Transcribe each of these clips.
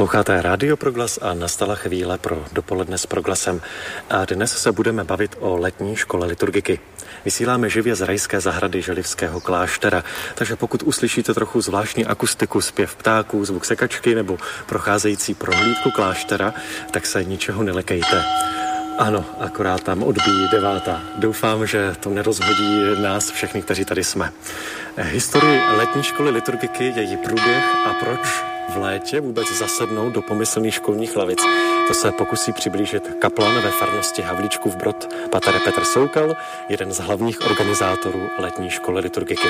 Posloucháte Rádio Proglas a nastala chvíle pro dopoledne s Proglasem. A dnes se budeme bavit o letní škole liturgiky. Vysíláme živě z rajské zahrady Želivského kláštera, takže pokud uslyšíte trochu zvláštní akustiku, zpěv ptáků, zvuk sekačky nebo procházející prohlídku kláštera, tak se ničeho nelekejte. Ano, akorát tam odbíjí devátá. Doufám, že to nerozhodí nás všechny, kteří tady jsme. Historii letní školy liturgiky, její průběh a proč v létě vůbec zasednout do pomyslných školních lavic. To se pokusí přiblížit kaplan ve farnosti Havlíčku v Brod, pater Petr Soukal, jeden z hlavních organizátorů letní školy liturgiky.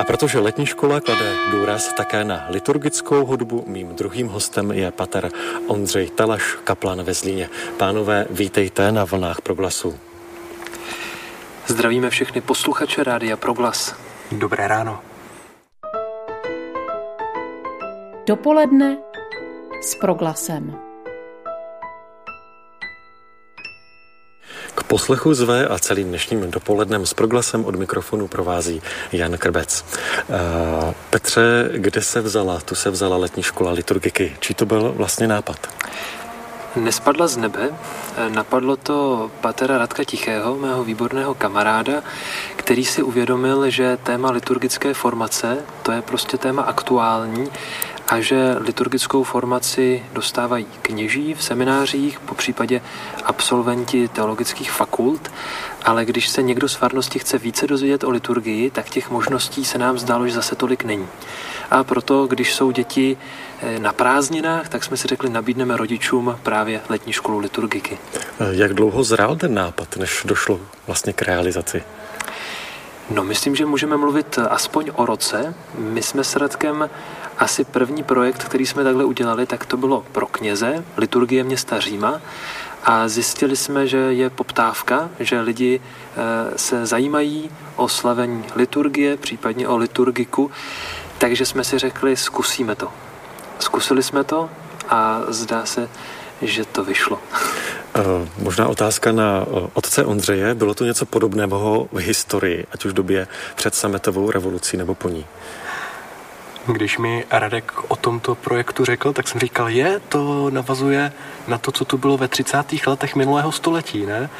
A protože letní škola klade důraz také na liturgickou hudbu, mým druhým hostem je pater Ondřej Talaš, kaplan ve Zlíně. Pánové, vítejte na vlnách proglasu. Zdravíme všechny posluchače Rádia Proglas. Dobré ráno. Dopoledne s proglasem. K poslechu zve a celým dnešním dopolednem s proglasem od mikrofonu provází Jan Krbec. Uh, Petře, kde se vzala, tu se vzala letní škola liturgiky? Čí to byl vlastně nápad? Nespadla z nebe, napadlo to patera Radka Tichého, mého výborného kamaráda, který si uvědomil, že téma liturgické formace, to je prostě téma aktuální a že liturgickou formaci dostávají kněží v seminářích, po případě absolventi teologických fakult, ale když se někdo z farnosti chce více dozvědět o liturgii, tak těch možností se nám zdálo, že zase tolik není. A proto, když jsou děti eh, na prázdninách, tak jsme si řekli, nabídneme rodičům právě letní školu liturgiky. Jak dlouho zrál ten nápad, než došlo vlastně k realizaci? No, myslím, že můžeme mluvit aspoň o roce. My jsme s Radkem asi první projekt, který jsme takhle udělali, tak to bylo pro kněze, liturgie města Říma. A zjistili jsme, že je poptávka, že lidi eh, se zajímají o slavení liturgie, případně o liturgiku, takže jsme si řekli, zkusíme to. Zkusili jsme to a zdá se, že to vyšlo. Uh, možná otázka na uh, otce Ondřeje. Bylo to něco podobného v historii, ať už v době před sametovou revolucí nebo po ní? Když mi Radek o tomto projektu řekl, tak jsem říkal, je, to navazuje na to, co tu bylo ve 30. letech minulého století, ne?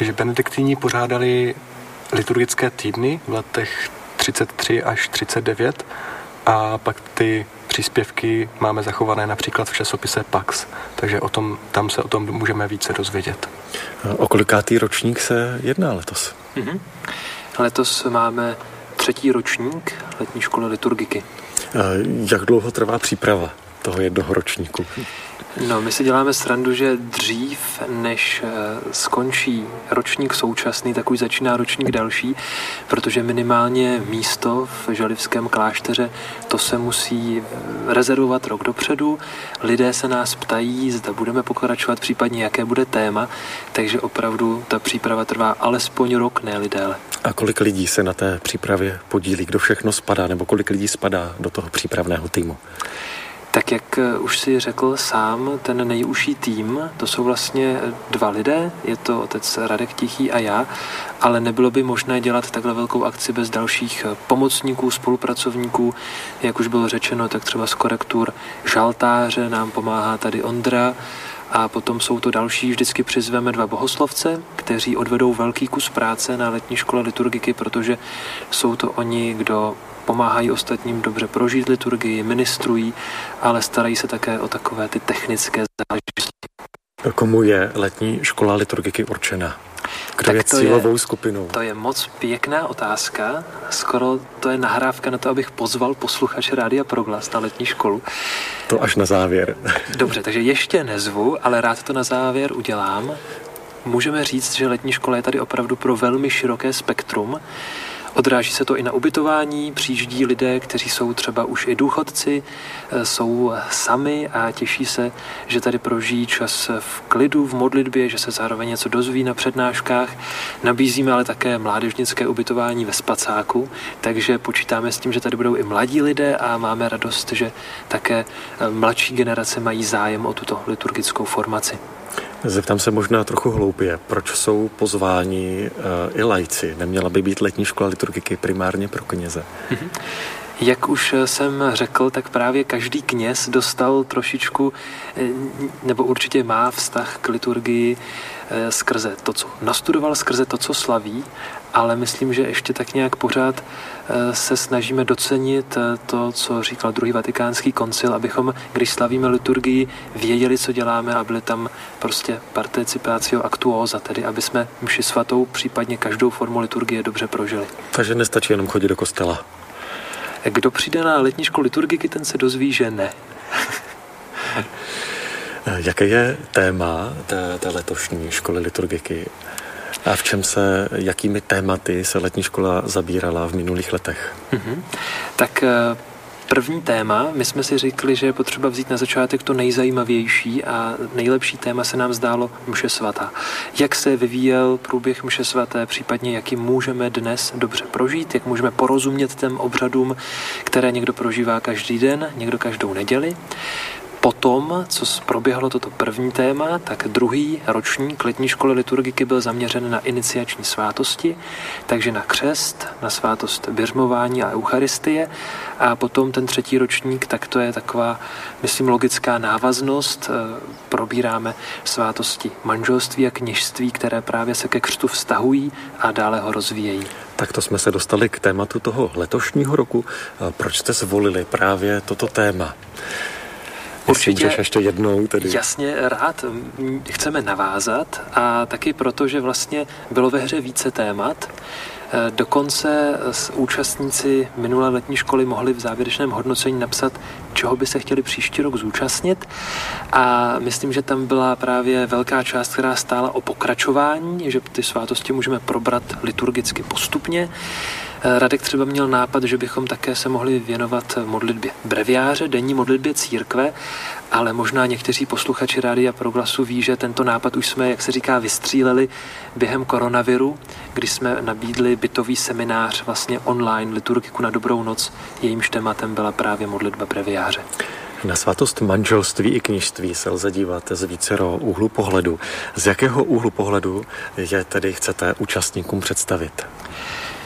Že benediktíni pořádali liturgické týdny v letech 33 až 39 a pak ty příspěvky máme zachované například v časopise Pax, takže o tom, tam se o tom můžeme více dozvědět. O kolikátý ročník se jedná letos? Mm-hmm. Letos máme třetí ročník letní školy liturgiky. Jak dlouho trvá příprava toho jednoho ročníku? No, my si děláme srandu, že dřív, než eh, skončí ročník současný, tak už začíná ročník další, protože minimálně místo v Žalivském klášteře, to se musí rezervovat rok dopředu. Lidé se nás ptají, zda budeme pokračovat, případně jaké bude téma, takže opravdu ta příprava trvá alespoň rok, ne déle. A kolik lidí se na té přípravě podílí? Kdo všechno spadá, nebo kolik lidí spadá do toho přípravného týmu? Tak jak eh, už si řekl sám, ten nejužší tým, to jsou vlastně dva lidé, je to otec Radek Tichý a já, ale nebylo by možné dělat takhle velkou akci bez dalších eh, pomocníků, spolupracovníků. Jak už bylo řečeno, tak třeba z korektur žaltáře nám pomáhá tady Ondra, a potom jsou to další, vždycky přizveme dva bohoslovce, kteří odvedou velký kus práce na letní škole liturgiky, protože jsou to oni, kdo pomáhají ostatním dobře prožít liturgii, ministrují, ale starají se také o takové ty technické záležitosti. Komu je letní škola liturgiky určena? Kdo tak je cílovou je, skupinou? To je moc pěkná otázka. Skoro to je nahrávka na to, abych pozval posluchače Rádia Proglas na letní školu. To až na závěr. Dobře, takže ještě nezvu, ale rád to na závěr udělám. Můžeme říct, že letní škola je tady opravdu pro velmi široké spektrum. Odráží se to i na ubytování, přijíždí lidé, kteří jsou třeba už i důchodci, e, jsou sami a těší se, že tady prožijí čas v klidu, v modlitbě, že se zároveň něco dozví na přednáškách. Nabízíme ale také mládežnické ubytování ve spacáku, takže počítáme s tím, že tady budou i mladí lidé a máme radost, že také e, mladší generace mají zájem o tuto liturgickou formaci. Zeptám se možná trochu hloupě, proč jsou pozváni uh, i lajci? Neměla by být letní škola liturgiky primárně pro kněze? Mm-hmm. Jak už jsem řekl, tak právě každý kněz dostal trošičku, eh, nebo určitě má vztah k liturgii eh, skrze to, co nastudoval, skrze to, co slaví, ale myslím, že ještě tak nějak pořád eh, se snažíme docenit to, co říkal druhý vatikánský koncil, abychom, když slavíme liturgii, věděli, co děláme a byli tam prostě participácio actuosa, tedy aby jsme mši svatou, případně každou formu liturgie dobře prožili. Takže nestačí jenom chodit do kostela. Kdo přijde na letní školu liturgiky, ten se dozví, že ne. Jaké je téma té, té letošní školy liturgiky? A v čem se, jakými tématy se letní škola zabírala v minulých letech? Mm-hmm. Tak eh, První téma, my jsme si řekli, že je potřeba vzít na začátek to nejzajímavější a nejlepší téma se nám zdálo mše svatá. Jak se vyvíjel průběh mše svaté, případně jaký můžeme dnes dobře prožít, jak můžeme porozumět těm obřadům, které někdo prožívá každý den, někdo každou neděli. Potom, co proběhlo toto první téma, tak druhý ročník letní školy liturgiky byl zaměřen na iniciační svátosti, takže na křest, na svátost běžmování a eucharistie a potom ten třetí ročník, tak to je taková, myslím, logická návaznost. E, probíráme svátosti manželství a kněžství, které právě se ke křtu vztahují a dále ho rozvíjejí. Tak to jsme se dostali k tématu toho letošního roku. Proč jste zvolili právě toto téma? Určitě ještě jednou tedy. Jasně, rád. Chceme navázat a taky proto, že vlastně bylo ve hře více témat. E, dokonce účastníci minulé letní školy mohli v závěrečném hodnocení napsat, čeho by se chtěli příští rok zúčastnit. A myslím, že tam byla právě velká část, která stála o pokračování, že ty svátosti můžeme probrat liturgicky postupně. Eh, Radek třeba měl nápad, že bychom také se mohli věnovat modlitbě breviáře, denní modlitbě církve, ale možná někteří posluchači Rádia Proglasu ví, že tento nápad už jsme, jak se říká, vystříleli během koronaviru, kdy jsme nabídli bytový seminář vlastně online liturgiku na dobrou noc. Jejímž tématem byla právě modlitba breviáře. Na svatost manželství i knižství se lze dívat z vícero úhlu pohledu. Z jakého úhlu pohledu je tedy chcete účastníkům představit?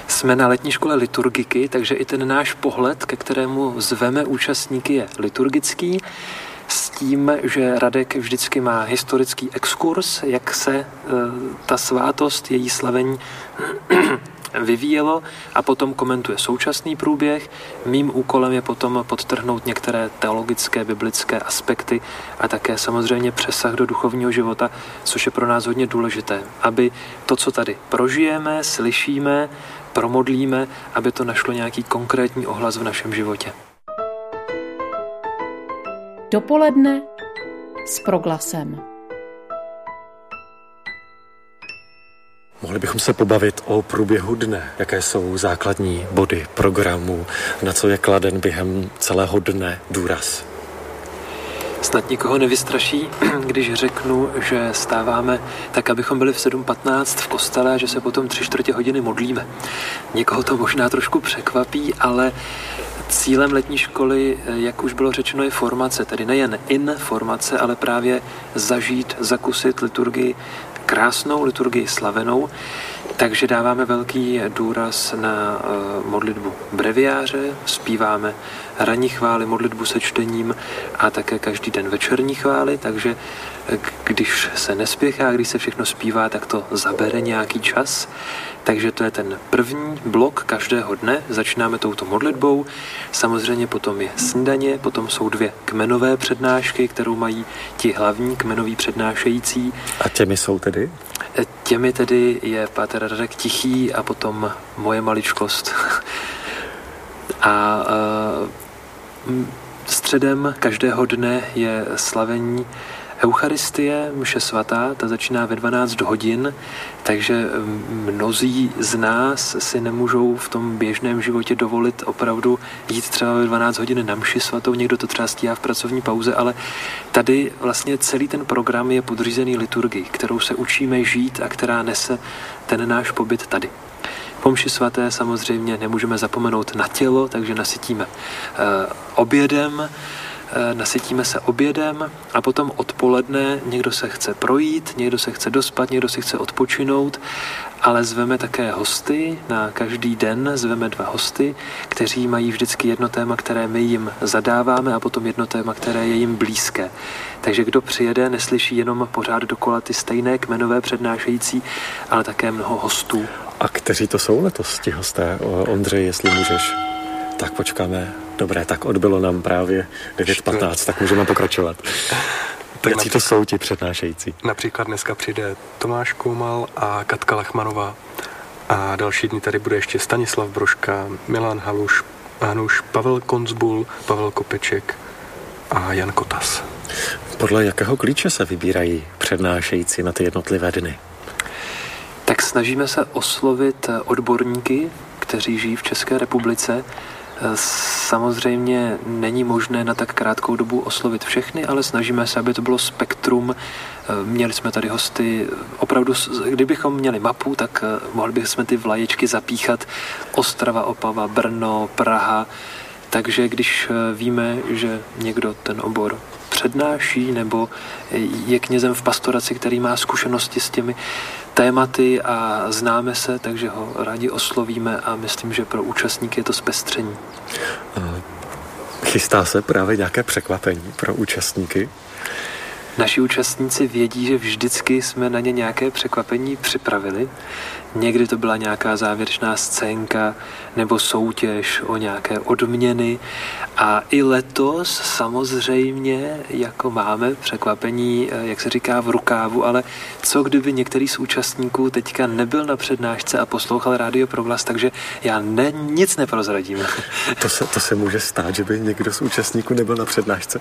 Jsme na letní škole liturgiky, takže i ten náš pohled, ke kterému zveme účastníky, je liturgický s tím, že Radek vždycky má historický exkurs, jak se e, ta svátost, její slavení vyvíjelo a potom komentuje současný průběh. Mým úkolem je potom podtrhnout některé teologické, biblické aspekty a také samozřejmě přesah do duchovního života, což je pro nás hodně důležité, aby to, co tady prožijeme, slyšíme, promodlíme, aby to našlo nějaký konkrétní ohlas v našem životě. Dopoledne s proglasem. Mohli bychom se pobavit o průběhu dne. Jaké jsou základní body programu, na co je kladen během celého dne důraz? Snad nikoho nevystraší, když řeknu, že stáváme tak, abychom byli v 7.15 v kostele a že se potom tři čtvrtě hodiny modlíme. Někoho to možná trošku překvapí, ale Cílem letní školy, jak už bylo řečeno, je formace, tedy nejen informace, ale právě zažít, zakusit liturgii, krásnou liturgii slavenou, takže dáváme velký důraz na uh, modlitbu breviáře, zpíváme ranní chvály, modlitbu se čtením a také každý den večerní chvály, takže eh, když se nespěchá, když se všechno zpívá, tak to zabere nějaký čas. Takže to je ten první blok každého dne. Začínáme touto modlitbou. Samozřejmě potom je snídaně, potom jsou dvě kmenové přednášky, kterou mají ti hlavní kmenoví přednášející. A těmi jsou tedy? Těmi tedy je Páter Radek Tichý a potom moje maličkost. a uh, středem každého dne je slavení Eucharistie, mše svatá, ta začíná ve 12 hodin, takže mnozí z nás si nemůžou v tom běžném životě dovolit opravdu jít třeba ve 12 hodin na mši svatou, někdo to třeba stíhá v pracovní pauze, ale tady vlastně celý ten program je podřízený liturgii, kterou se učíme žít a která nese ten náš pobyt tady. Pomši svaté samozřejmě nemůžeme zapomenout na tělo, takže nasytíme eh, obědem, nasytíme se obědem a potom odpoledne někdo se chce projít, někdo se chce dospat, někdo si chce odpočinout, ale zveme také hosty, na každý den zveme dva hosty, kteří mají vždycky jedno téma, které my jim zadáváme a potom jedno téma, které je jim blízké. Takže kdo přijede, neslyší jenom pořád dokola ty stejné kmenové přednášející, ale také mnoho hostů. A kteří to jsou letos ti hosté? Ondřej, jestli můžeš. Tak počkáme. Dobré, tak odbylo nám právě 9.15, tak můžeme pokračovat. Tak Jaký to jsou ti přednášející? Například dneska přijde Tomáš Koumal a Katka Lachmanová. A další dny tady bude ještě Stanislav Broška, Milan Haluš, Hanuš, Pavel Konzbul, Pavel Kopeček a Jan Kotas. Podle jakého klíče se vybírají přednášející na ty jednotlivé dny? Tak snažíme se oslovit odborníky, kteří žijí v České republice. Samozřejmě není možné na tak krátkou dobu oslovit všechny, ale snažíme se, aby to bylo spektrum. Měli jsme tady hosty, opravdu, kdybychom měli mapu, tak mohli bychom ty vlaječky zapíchat Ostrava, Opava, Brno, Praha, takže když víme, že někdo ten obor přednáší nebo je knězem v pastoraci, který má zkušenosti s těmi tématy a známe se, takže ho rádi oslovíme a myslím, že pro účastníky je to zpestření. Chystá se právě nějaké překvapení pro účastníky? Naši účastníci vědí, že vždycky jsme na ně nějaké překvapení připravili. Někdy to byla nějaká závěrečná scénka nebo soutěž o nějaké odměny. A i letos samozřejmě jako máme překvapení, eh, jak se říká, v rukávu, ale co kdyby některý z účastníků teďka nebyl na přednášce a poslouchal rádio Proglas, takže já ne, nic neprozradím. To se, to se může stát, že by někdo z účastníků nebyl na přednášce?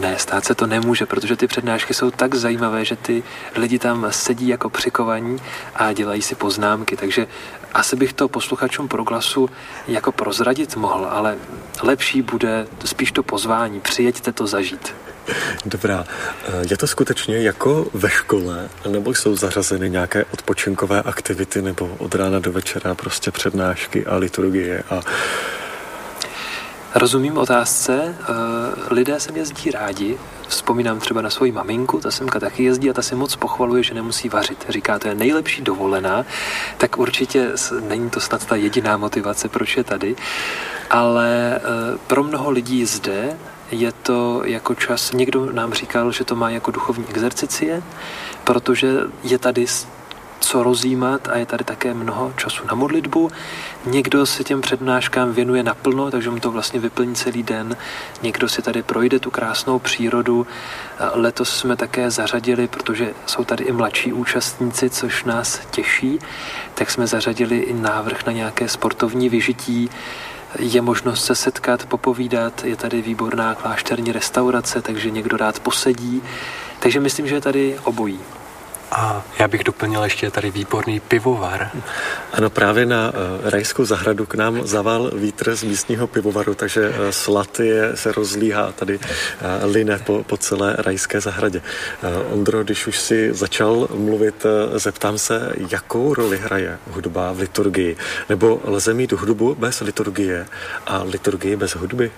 Ne, stát se to nemůže, protože ty přednášky jsou tak zajímavé, že ty lidi tam sedí jako přikovaní a dělají si poznámky, takže asi bych to posluchačům proglasu jako prozradit mohl, ale lepší bude spíš to pozvání, přijeďte to zažít. Dobrá. Je to skutečně jako ve škole, nebo jsou zařazeny nějaké odpočinkové aktivity, nebo od rána do večera prostě přednášky a liturgie a Rozumím otázce. Eh, lidé sem jezdí rádi. Vzpomínám třeba na svoji maminku, ta semka taky jezdí a ta si moc pochvaluje, že nemusí vařit. Říká, to je nejlepší dovolená, tak určitě není to snad ta jediná motivace, proč je tady. Ale eh, pro mnoho lidí zde je to jako čas, někdo nám říkal, že to má jako duchovní exercicie, protože je tady co rozjímat a je tady také mnoho času na modlitbu. Někdo se těm přednáškám věnuje naplno, takže mu to vlastně vyplní celý den. Někdo si tady projde tu krásnou přírodu. Letos jsme také zařadili, protože jsou tady i mladší účastníci, což nás těší, tak jsme zařadili i návrh na nějaké sportovní vyžití je možnost se setkat, popovídat, je tady výborná klášterní restaurace, takže někdo rád posedí. Takže myslím, že je tady obojí. A já bych doplnil ještě tady výborný pivovar. Ano, právě na uh, Rajskou zahradu k nám zaval vítr z místního pivovaru, takže slad je, se rozlíhá tady uh, line po, po celé Rajské zahradě. Ondro, když už si začal mluvit, zeptám se, jakou roli hraje hudba v liturgii? Nebo lze mít hudbu bez liturgie a liturgii bez hudby?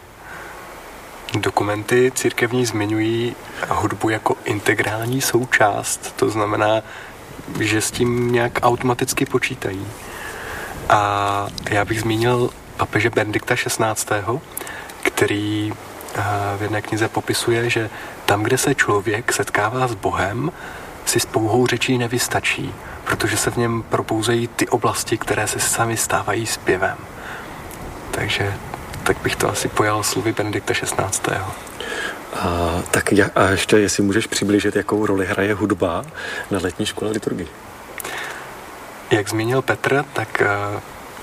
Dokumenty církevní zmiňují hudbu jako integrální součást, to znamená, že s tím nějak automaticky počítají. A já bych zmínil papeže Benedikta XVI., který eh, v jedné knize popisuje, že tam, kde se člověk setkává s Bohem, si s pouhou řečí nevystačí, protože se v něm propouzejí ty oblasti, které se sami stávají zpěvem. Takže tak bych to asi pojal slovy Benedikta XVI. A, tak ja, a ještě, jestli můžeš přiblížit, jakou roli hraje hudba na letní škole liturgii. Jak zmínil Petr, tak uh,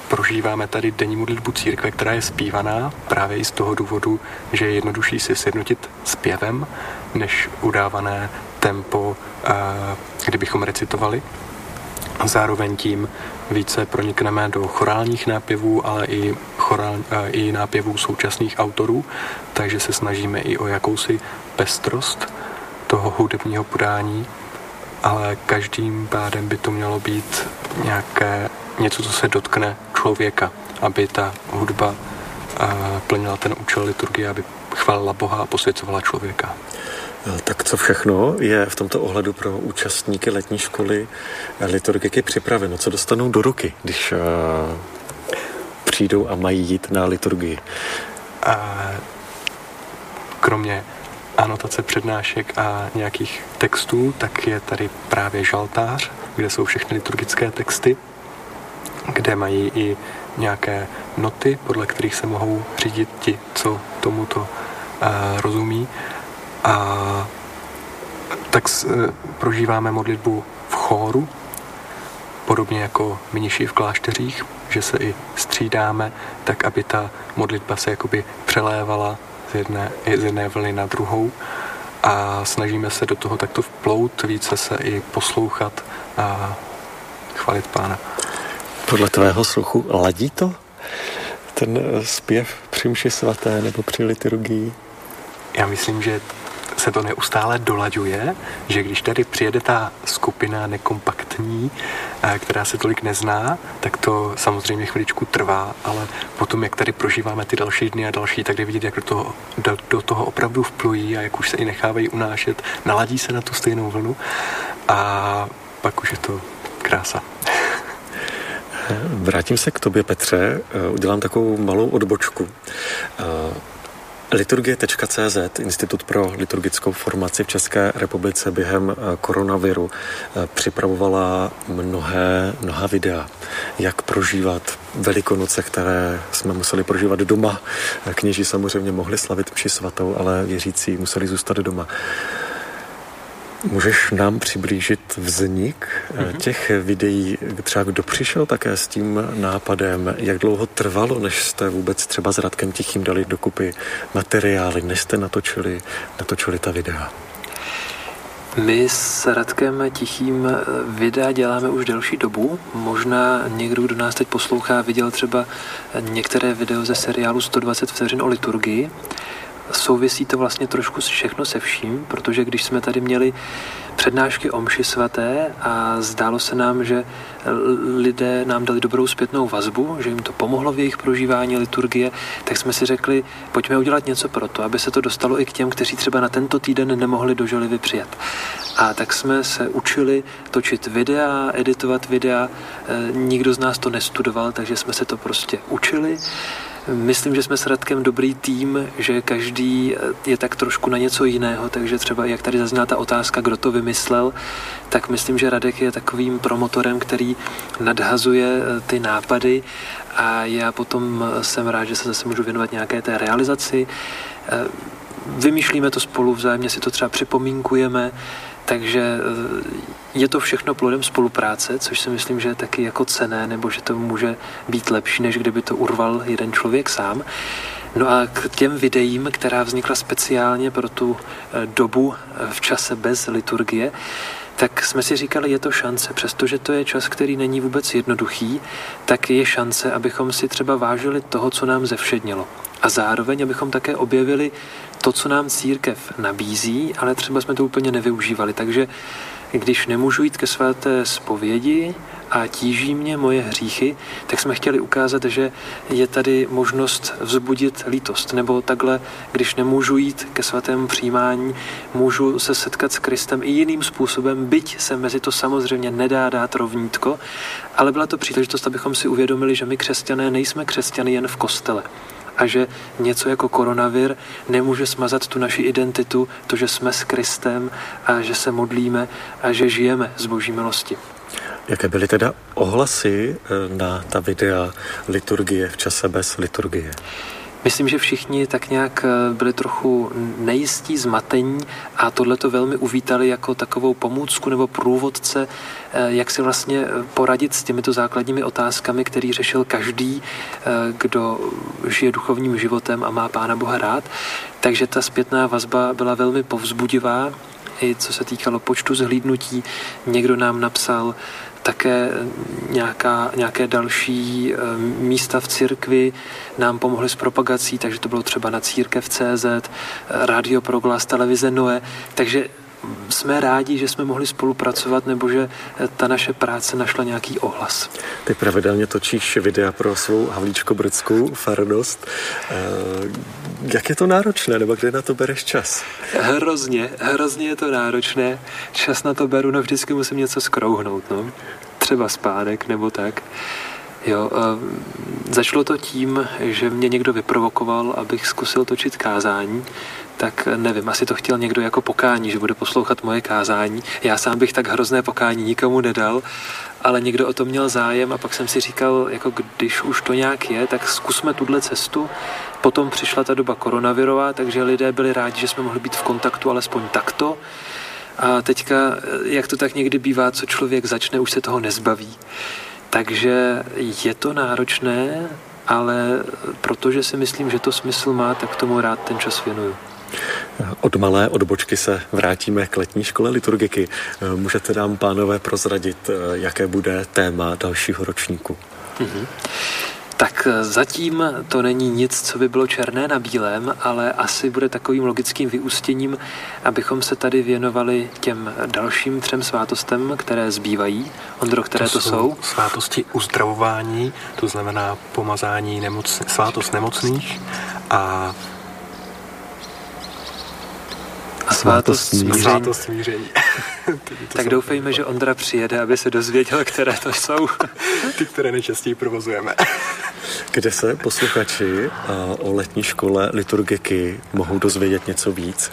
prožíváme tady denní modlitbu církve, která je zpívaná právě i z toho důvodu, že je jednodušší si sjednotit zpěvem, než udávané tempo, uh, kdybychom recitovali. Zároveň tím více pronikneme do chorálních nápěvů, ale i, chorál, i nápěvů současných autorů, takže se snažíme i o jakousi pestrost toho hudebního podání, ale každým pádem by to mělo být nějaké, něco, co se dotkne člověka, aby ta hudba plnila ten účel liturgie, aby chválila Boha a posvěcovala člověka. Tak co všechno je v tomto ohledu pro účastníky letní školy liturgiky připraveno? Co dostanou do ruky, když uh, přijdou a mají jít na liturgii? A kromě anotace přednášek a nějakých textů, tak je tady právě žaltář, kde jsou všechny liturgické texty, kde mají i nějaké noty, podle kterých se mohou řídit ti, co tomuto rozumí. A tak uh, prožíváme modlitbu v chóru, podobně jako mniši v klášteřích, že se i střídáme, tak aby ta modlitba se jakoby přelévala z jedné, z jedné vlny na druhou a snažíme se do toho takto vplout, více se i poslouchat a chvalit Pána. Podle tvého sluchu ladí to? Ten zpěv při mši svaté nebo při liturgii? Já myslím, že se to neustále dolaďuje, že když tady přijede ta skupina nekompaktní, eh, která se tolik nezná, tak to samozřejmě chviličku trvá, ale potom, jak tady prožíváme ty další dny a další, tak jde vidět, jak do toho, do, do toho opravdu vplují a jak už se i nechávají unášet, naladí se na tu stejnou vlnu a pak už je to krása. Vrátím se k tobě, Petře. Eh, udělám takovou malou odbočku. Eh, Liturgie.cz, Institut pro liturgickou formaci v České republice během eh, koronaviru, připravovala mnohé, mnoha videa, jak prožívat velikonoce, které jsme museli prožívat doma. Kněží samozřejmě mohli slavit mši svatou, ale věřící museli zůstat doma. Můžeš nám přiblížit vznik mm-hmm. těch videí, třeba kdo přišel také s tím nápadem, jak dlouho trvalo, než jste vůbec třeba s Radkem Tichým dali dokupy materiály, než jste natočili, natočili ta videa? My s Radkem Tichým eh, videa děláme už delší dobu. Možná někdo, kdo nás teď poslouchá, viděl třeba některé video ze seriálu 120 vteřin o liturgii souvisí to vlastně trošku všechno se vším, protože když jsme tady měli přednášky o mši svaté a zdálo se nám, že lidé nám dali dobrou zpětnou vazbu, že jim to pomohlo v jejich prožívání liturgie, tak jsme si řekli, pojďme udělat něco pro to, aby se to dostalo i k těm, kteří třeba na tento týden nemohli do Žolivy přijet. A tak jsme se učili točit videa, editovat videa. E, nikdo z nás to nestudoval, takže jsme se to prostě učili. Myslím, že jsme s Radkem dobrý tým, že každý je tak trošku na něco jiného, takže třeba jak tady zazněla ta otázka, kdo to vymyslel, tak myslím, že Radek je takovým promotorem, který nadhazuje eh, ty nápady a já potom eh, jsem rád, že se zase můžu věnovat nějaké té realizaci. Vymýšlíme to spolu, vzájemně si to třeba připomínkujeme, takže eh, je to všechno plodem spolupráce, což si myslím, že je taky jako cené, nebo že to může být lepší, než kdyby to urval jeden člověk sám. No a k těm videím, která vznikla speciálně pro tu eh, dobu eh, v čase bez liturgie, tak jsme si říkali, je to šance, přestože to je čas, který není vůbec jednoduchý, tak je šance, abychom si třeba vážili toho, co nám zevšednilo. A zároveň, abychom také objevili to, co nám církev nabízí, ale třeba jsme to úplně nevyužívali. Takže když nemůžu jít ke svaté zpovědi a tíží mě moje hříchy, tak jsme chtěli ukázat, že je tady možnost vzbudit lítost. Nebo takhle, když nemůžu jít ke svatému přijímání, můžu se setkat s Kristem i jiným způsobem, byť se mezi to samozřejmě nedá dát rovnítko, ale byla to příležitost, abychom si uvědomili, že my křesťané nejsme křesťany jen v kostele a že něco jako koronavir nemůže smazat tu naši identitu, to, že jsme s Kristem a že se modlíme a že žijeme z boží milosti. Jaké byly teda ohlasy eh, na ta videa liturgie v čase bez liturgie? Myslím, že všichni tak nějak eh, byli trochu nejistí, zmatení a tohle to velmi uvítali jako takovou pomůcku nebo průvodce, eh, jak si vlastně eh, poradit s těmito základními otázkami, který řešil každý, kdo žije duchovním životem a má Pána Boha rád. Takže ta zpětná vazba byla velmi povzbudivá, i co se týkalo počtu zhlídnutí. Někdo nám napsal, také nějaká, nějaké další eh, místa v církvi nám pomohly s propagací, takže to bylo třeba na církev.cz, eh, Radio Proglas, televize Noe, takže jsme rádi, že jsme mohli spolupracovat nebo že eh, ta naše práce našla nějaký ohlas. Ty pravidelně točíš videa pro svou Havlíčko-Brdskou farnost. Jak je to náročné, nebo kde na to bereš čas? Hrozně, hrozně je to náročné. Čas na to beru, no vždycky musím něco skrouhnout, no. Třeba spádek nebo tak. Jo, začalo to tím, že mě někdo vyprovokoval, abych zkusil točit kázání, tak nevím, asi to chtěl někdo jako pokání, že bude poslouchat moje kázání. Já sám bych tak hrozné pokání nikomu nedal, ale někdo o to měl zájem a pak jsem si říkal, jako když už to nějak je, tak zkusme tuhle cestu. Potom přišla ta doba koronavirová, takže lidé byli rádi, že jsme mohli být v kontaktu alespoň takto. A teďka, jak to tak někdy bývá, co člověk začne, už se toho nezbaví. Takže je to náročné, ale protože si myslím, že to smysl má, tak tomu rád ten čas věnuju. Od malé odbočky se vrátíme k letní škole liturgiky. Můžete nám, pánové, prozradit, jaké bude téma dalšího ročníku? Mm-hmm. Tak eh, zatím to není nic, co by bylo černé na bílém, ale asi bude takovým logickým vyústěním, abychom se tady věnovali těm dalším třem svátostem, které zbývají. Ondro, které to, to jsou? Svátosti uzdravování, to znamená pomazání nemoc, svátost nemocných a a svátost smíření. Svátost smíření. tak doufejme, že Ondra přijede, aby se dozvěděl, které to jsou. Ty, které nejčastěji provozujeme. Kde se posluchači o letní škole liturgiky mohou dozvědět něco víc?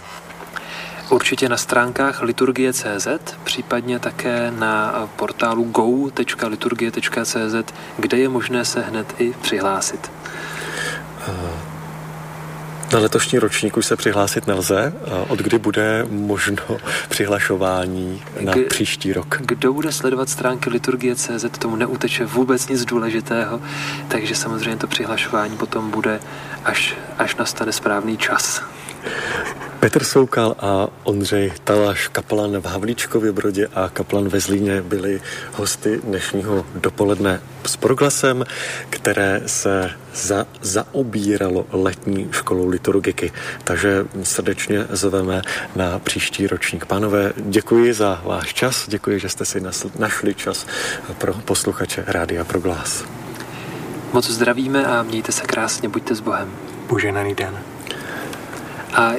Určitě na stránkách liturgie.cz, případně také na portálu go.liturgie.cz, kde je možné se hned i přihlásit. Na letošní ročník už se přihlásit nelze. Od kdy bude možno přihlašování na K- příští rok? Kdo bude sledovat stránky liturgie.cz, tomu neuteče vůbec nic důležitého, takže samozřejmě to přihlašování potom bude, až, až nastane správný čas. Petr Soukal a Ondřej Talaš, kaplan v Havlíčkově Brodě a kaplan ve Zlíně byli hosty dnešního dopoledne s proglasem, které se za, zaobíralo letní školou liturgiky. Takže srdečně zveme na příští ročník. Pánové, děkuji za váš čas, děkuji, že jste si našli čas pro posluchače Rádia Proglas. Moc zdravíme a mějte se krásně, buďte s Bohem. Poženaný den. A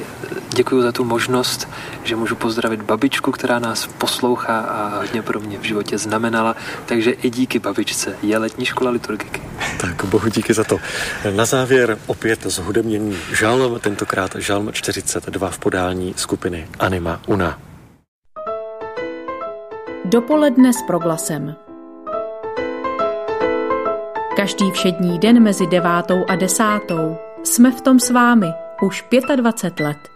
děkuji za tu možnost, že můžu pozdravit babičku, která nás poslouchá a hodně pro mě v životě znamenala. Takže i díky babičce je letní škola liturgiky. Tak bohu díky za to. Na závěr opět zhudebnění žalm, tentokrát žalm 42 v podání skupiny Anima Una. Dopoledne s proglasem. Každý všední den mezi devátou a desátou jsme v tom s vámi už 25 let.